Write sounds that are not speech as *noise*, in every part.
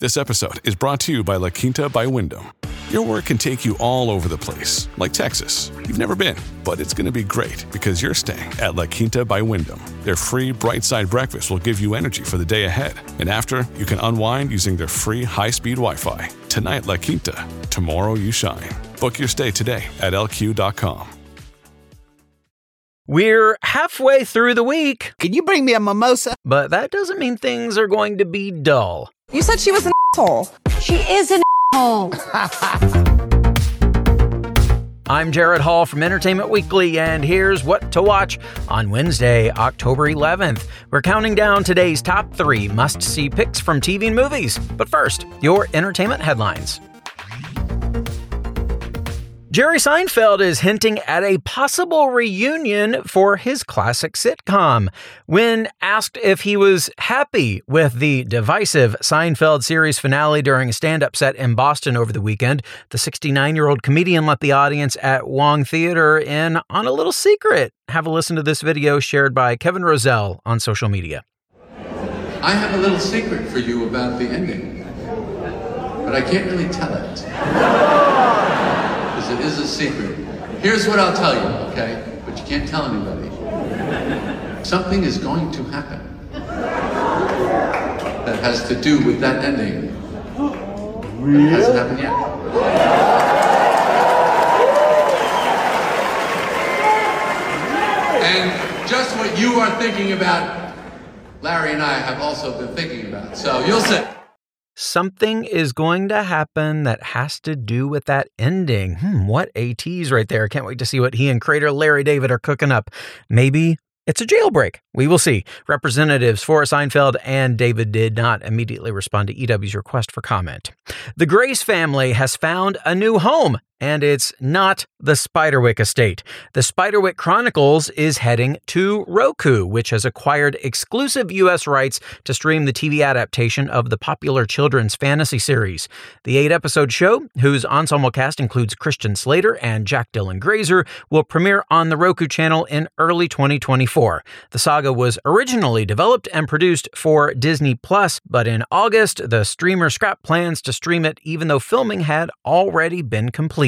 This episode is brought to you by La Quinta by Wyndham. Your work can take you all over the place, like Texas. You've never been, but it's going to be great because you're staying at La Quinta by Wyndham. Their free bright side breakfast will give you energy for the day ahead. And after, you can unwind using their free high speed Wi Fi. Tonight, La Quinta. Tomorrow, you shine. Book your stay today at lq.com. We're halfway through the week, Can you bring me a mimosa? but that doesn't mean things are going to be dull. You said she was an asshole. She is an asshole. *laughs* I'm Gerrad Hall from Entertainment Weekly, and here's what to watch on Wednesday, October 11th. We're counting down today's top three must see picks from TV and movies. But first, your entertainment headlines. Jerry Seinfeld is hinting at a possible reunion for his classic sitcom. When asked if he was happy with the divisive Seinfeld series finale during a stand up set in Boston over the weekend, the 69 year old comedian let the audience at Wang Theater in on a little secret. Have a listen to this video shared by Kevin Roselle on social media. I have a little secret for you about the ending, but I can't really tell it. Because it is a secret. Here's what I'll tell you, okay? But you can't tell anybody. Something is going to happen that has to do with that ending. But it hasn't happened yet. And just what you are thinking about, Larry and I have also been thinking about. So you'll see. Something is going to happen that has to do with that ending. Hmm, what a tease right there. Can't wait to see what he and creator Larry David are cooking up. Maybe it's a jailbreak. We will see. Representatives for Seinfeld and David did not immediately respond to EW's request for comment. The Grace family has found a new home, and it's not the Spiderwick estate. The Spiderwick Chronicles is heading to Roku, which has acquired exclusive U.S. rights to stream the TV adaptation of the popular children's fantasy series. The eight episode show, whose ensemble cast includes Christian Slater and Jack Dylan Grazer, will premiere on the Roku channel in early 2024. The saga was originally developed and produced for Disney Plus, but in August, the streamer scrapped plans to stream it even though filming had already been completed.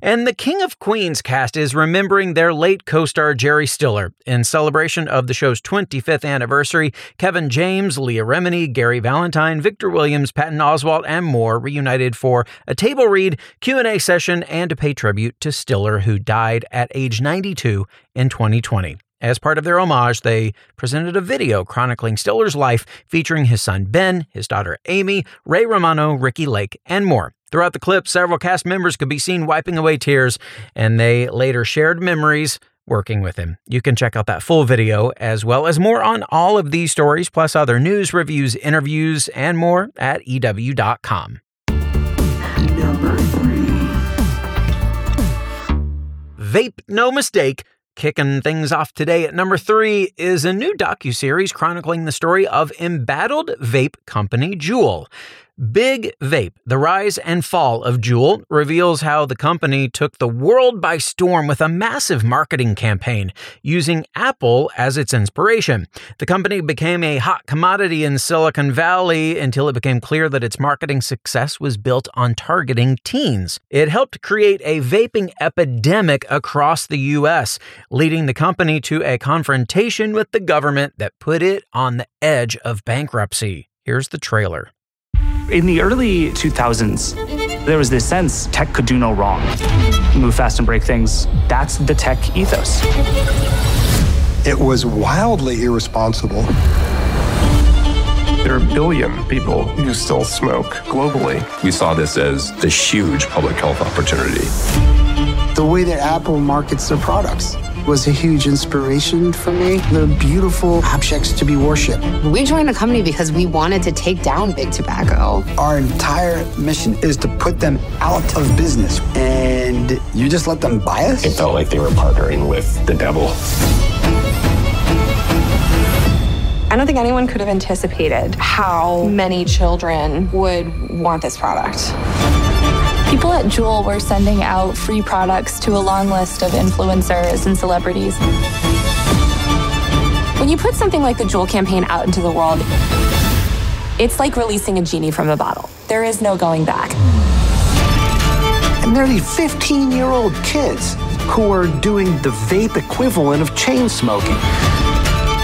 And the King of Queens cast is remembering their late co star Jerry Stiller. In celebration of the show's 25th anniversary, Kevin James, Leah Remini, Gary Valentine, Victor Williams, Patton Oswalt, and more reunited for a table read, Q&A session, and to pay tribute to Stiller, who died at age 92 in 2020. As part of their homage, they presented a video chronicling Stiller's life featuring his son Ben, his daughter Amy, Ray Romano, Ricki Lake, and more. Throughout the clip, several cast members could be seen wiping away tears, and they later shared memories working with him. You can check out that full video as well as more on all of these stories, plus other news, reviews, interviews, and more at EW.com. Vape No Mistake. Kicking things off today at number three is a new docu-series chronicling the story of embattled vape company Juul. Big Vape, The Rise and Fall of Juul, reveals how the company took the world by storm with a massive marketing campaign using Apple as its inspiration. The company became a hot commodity in Silicon Valley until it became clear that its marketing success was built on targeting teens. It helped create a vaping epidemic across the US, leading the company to a confrontation with the government that put it on the edge of bankruptcy. Here's the trailer. In the early 2000s, there was this sense tech could do no wrong. Move fast and break things. That's the tech ethos. It was wildly irresponsible. There are a billion people who still smoke globally. We saw this as a huge public health opportunity. The way that Apple markets their products was a huge inspiration for me. They're beautiful objects to be worshipped. We joined the company because we wanted to take down big tobacco. Our entire mission is to put them out of business. And you just let them buy us? It felt like they were partnering with the devil. I don't think anyone could have anticipated how many children would want this product. People at Juul were sending out free products to a long list of influencers and celebrities. When you put something like the Juul campaign out into the world, It's like releasing a genie from a bottle. There is no going back. And there are these 15 year old kids who are doing the vape equivalent of chain smoking.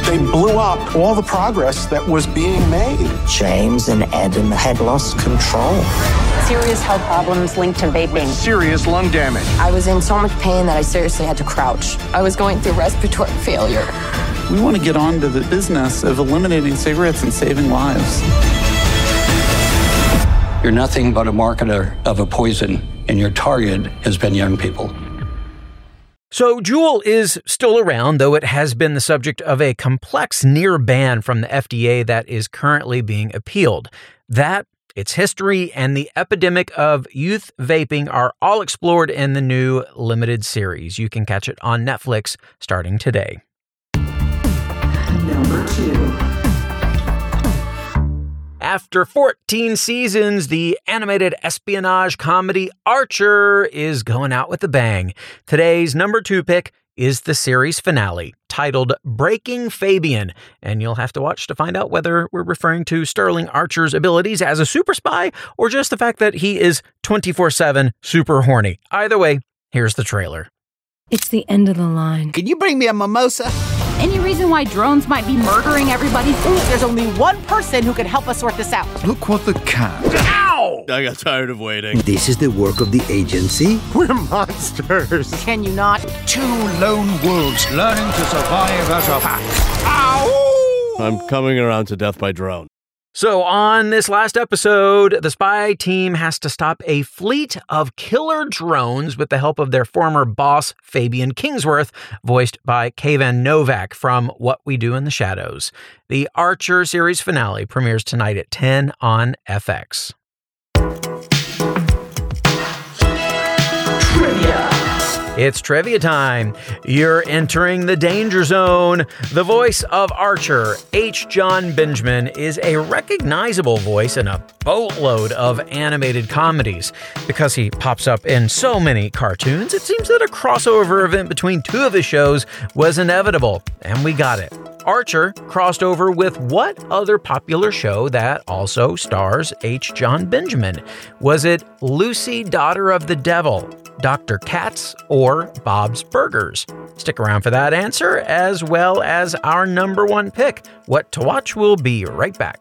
They blew up all the progress that was being made. James and Adam had lost control. Serious health problems linked to vaping. With serious lung damage. I was in so much pain that I seriously had to crouch. I was going through respiratory failure. We want to get on to the business of eliminating cigarettes and saving lives. You're nothing but a marketer of a poison, and your target has been young people. So, Juul is still around, though it has been the subject of a complex near ban from the FDA that is currently being appealed. That, its history, and the epidemic of youth vaping are all explored in the new limited series. You can catch it on Netflix starting today. Number two. After 14 seasons, the animated espionage comedy Archer is going out with a bang. Today's number two pick is the series finale, titled Breaking Fabian, and you'll have to watch to find out whether we're referring to Sterling Archer's abilities as a super spy or just the fact that he is 24 7 super horny. Either way, here's the trailer. It's the end of the line. Can you bring me a mimosa? Any reason why drones might be murdering everybody? Ooh, There's only one person who can help us sort this out. Look what the cat. Ow! I got tired of waiting. This is the work of the agency. We're monsters. Can you not? Two lone wolves learning to survive as a pack. Ow! I'm coming around to death by drone. So, on this last episode, the spy team has to stop a fleet of killer drones with the help of their former boss, Fabian Kingsworth, voiced by Kayvan Novak from What We Do in the Shadows. The Archer series finale premieres tonight at 10 on FX. Trivia. It's trivia time. You're entering the danger zone. The voice of Archer, H. Jon Benjamin, is a recognizable voice in a boatload of animated comedies. Because he pops up in so many cartoons, it seems that a crossover event between two of his shows was inevitable, and we got it. Archer crossed over with what other popular show that also stars H. Jon Benjamin? Was it Lucy, Daughter of the Devil, Dr. Katz, or Bob's Burgers? Stick around for that answer, as well as our number one pick. What to watch will be right back.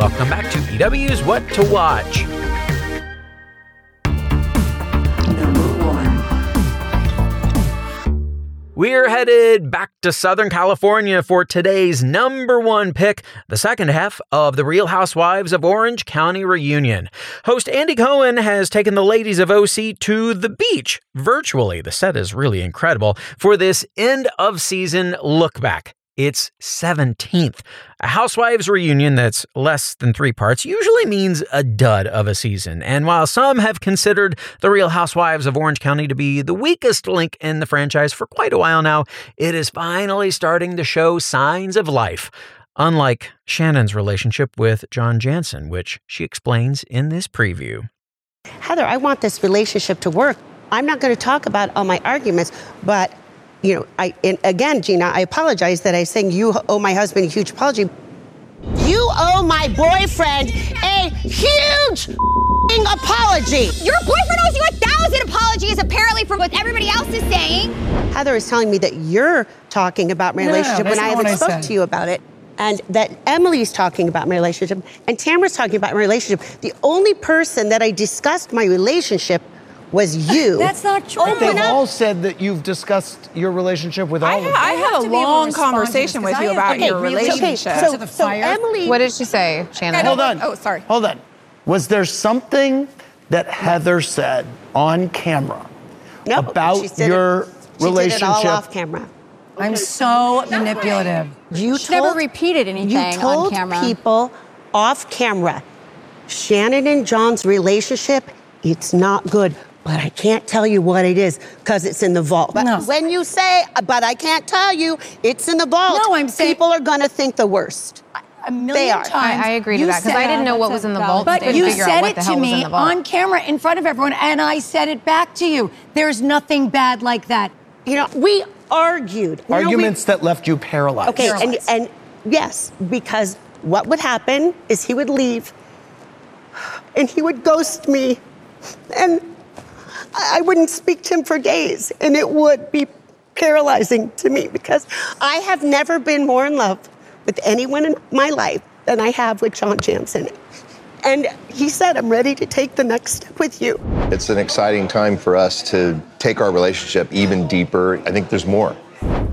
Welcome back to EW's What to Watch. We're headed back to Southern California for today's number one pick, the second half of the Real Housewives of Orange County reunion. Host Andy Cohen has taken the ladies of OC to the beach virtually. The set is really incredible for this end of season look back. It's 17th. A Housewives reunion that's less than three parts usually means a dud of a season. And while some have considered The Real Housewives of Orange County to be the weakest link in the franchise for quite a while now, it is finally starting to show signs of life. Unlike Shannon's relationship with John Janssen, which she explains in this preview. Heather, I want this relationship to work. I'm not going to talk about all my arguments, but you know, I and again, Gina, I apologize that I saying you owe my husband a huge apology. You owe my boyfriend a huge apology. Your boyfriend owes you a thousand apologies, apparently, for what everybody else is saying. Heather is telling me that you're talking about my No, relationship that's when I not haven't I spoke said. to you about it. And that Emily's talking about my relationship and Tamara's talking about my relationship. The only person that I discussed my relationship was you. *laughs* That's not true. Open They've up. all said that you've discussed your relationship with all of them. I had a long conversation with you about Okay, your okay, relationship. so- so Emily- What did she say, Shannon? Hold on. Oh, sorry. Hold on. Was there something that Heather said on camera No, about she did it- your she relationship. Did it all off camera. I'm so manipulative. You She never repeated anything you told on camera. people off camera, Shannon and John's relationship, it's not good. But I can't tell you what it is because it's in the vault. But No. when you say, uh, but I can't tell you, it's in the vault. No, I'm saying- people are going to think the worst. A million They are. times. I- I agree to that because I didn't know what was in the vault. But you said it to hell was in me on camera in front of everyone, and I said it back to you. There's nothing bad like that. You know, we argued. You know, we- Arguments that left you paralyzed. Okay, and, and yes, because what would happen is he would leave and he would ghost me and I wouldn't speak to him for days and it would be paralyzing to me because I have never been more in love with anyone in my life than I have with John Janssen. And he said, I'm ready to take the next step with you. It's an exciting time for us to take our relationship even deeper. I think there's more.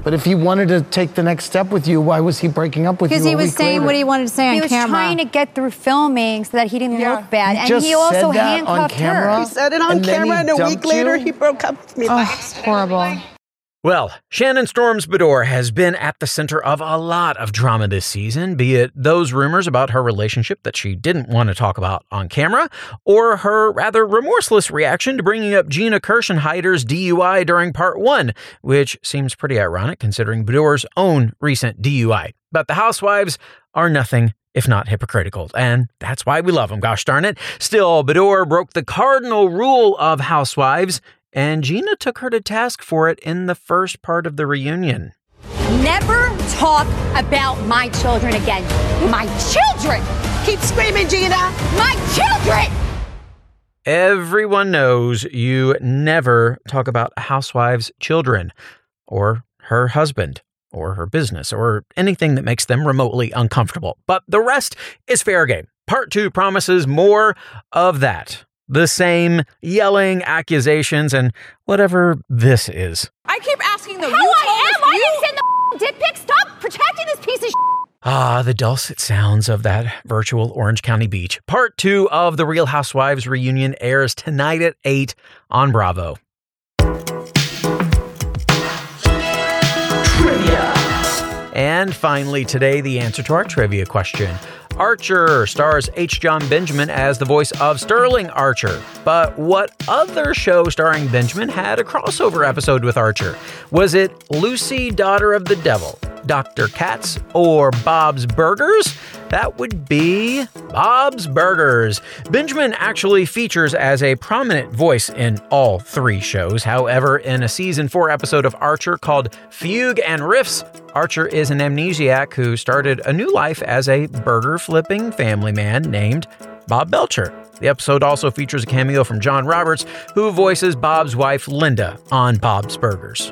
But if he wanted to take the next step with you, why was he breaking up with you? Because he was week saying later? what he wanted to say He on camera. He was trying to get through filming so that he didn't look bad. He and just he also said that on handcuffed camera? her. He said it on And then camera, and a week dumped later, he broke up with me. Oh, it's horrible. Well, Shannon Storms Beador has been at the center of a lot of drama this season, be it those rumors about her relationship that she didn't want to talk about on camera, or her rather remorseless reaction to bringing up Gina Kirschenheiter's DUI during part one, which seems pretty ironic considering Beador's own recent DUI. But the housewives are nothing if not hypocritical. And that's why we love them, gosh darn it. Still, Beador broke the cardinal rule of housewives, and Gina took her to task for it in the first part of the reunion. Never talk about my children again. My children! Keep screaming, Gina. My children! Everyone knows you never talk about a housewife's children or her husband or her business or anything that makes them remotely uncomfortable. But the rest is fair game. Part two promises more of that. The same yelling, accusations, and whatever this is. I keep asking them. How you I am? I you- didn't send the dick pic. Stop protecting this piece of Ah, the dulcet sounds of that virtual Orange County beach. Part two of The Real Housewives reunion airs tonight at 8 on Bravo. And finally, today, the answer to our trivia question. Archer stars H. Jon Benjamin as the voice of Sterling Archer. But what other show starring Benjamin had a crossover episode with Archer? Was it Lucy, Daughter of the Devil, Dr. Katz, or Bob's Burgers? That would be Bob's Burgers. Benjamin actually features as a prominent voice in all three shows. However, in a season four episode of Archer called Fugue and Riffs, Archer is an amnesiac who started a new life as a burger flipping family man named Bob Belcher. The episode also features a cameo from John Roberts, who voices Bob's wife Linda on Bob's Burgers.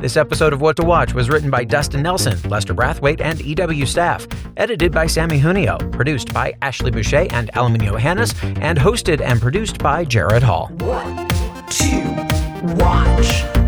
This episode of What to Watch was written by Dustin Nelson, Lester Brathwaite, and EW staff. Edited by Samee Junio. Produced by Ashley Boucher and Alamin Yohannes. And hosted and produced by Gerrad Hall. To watch.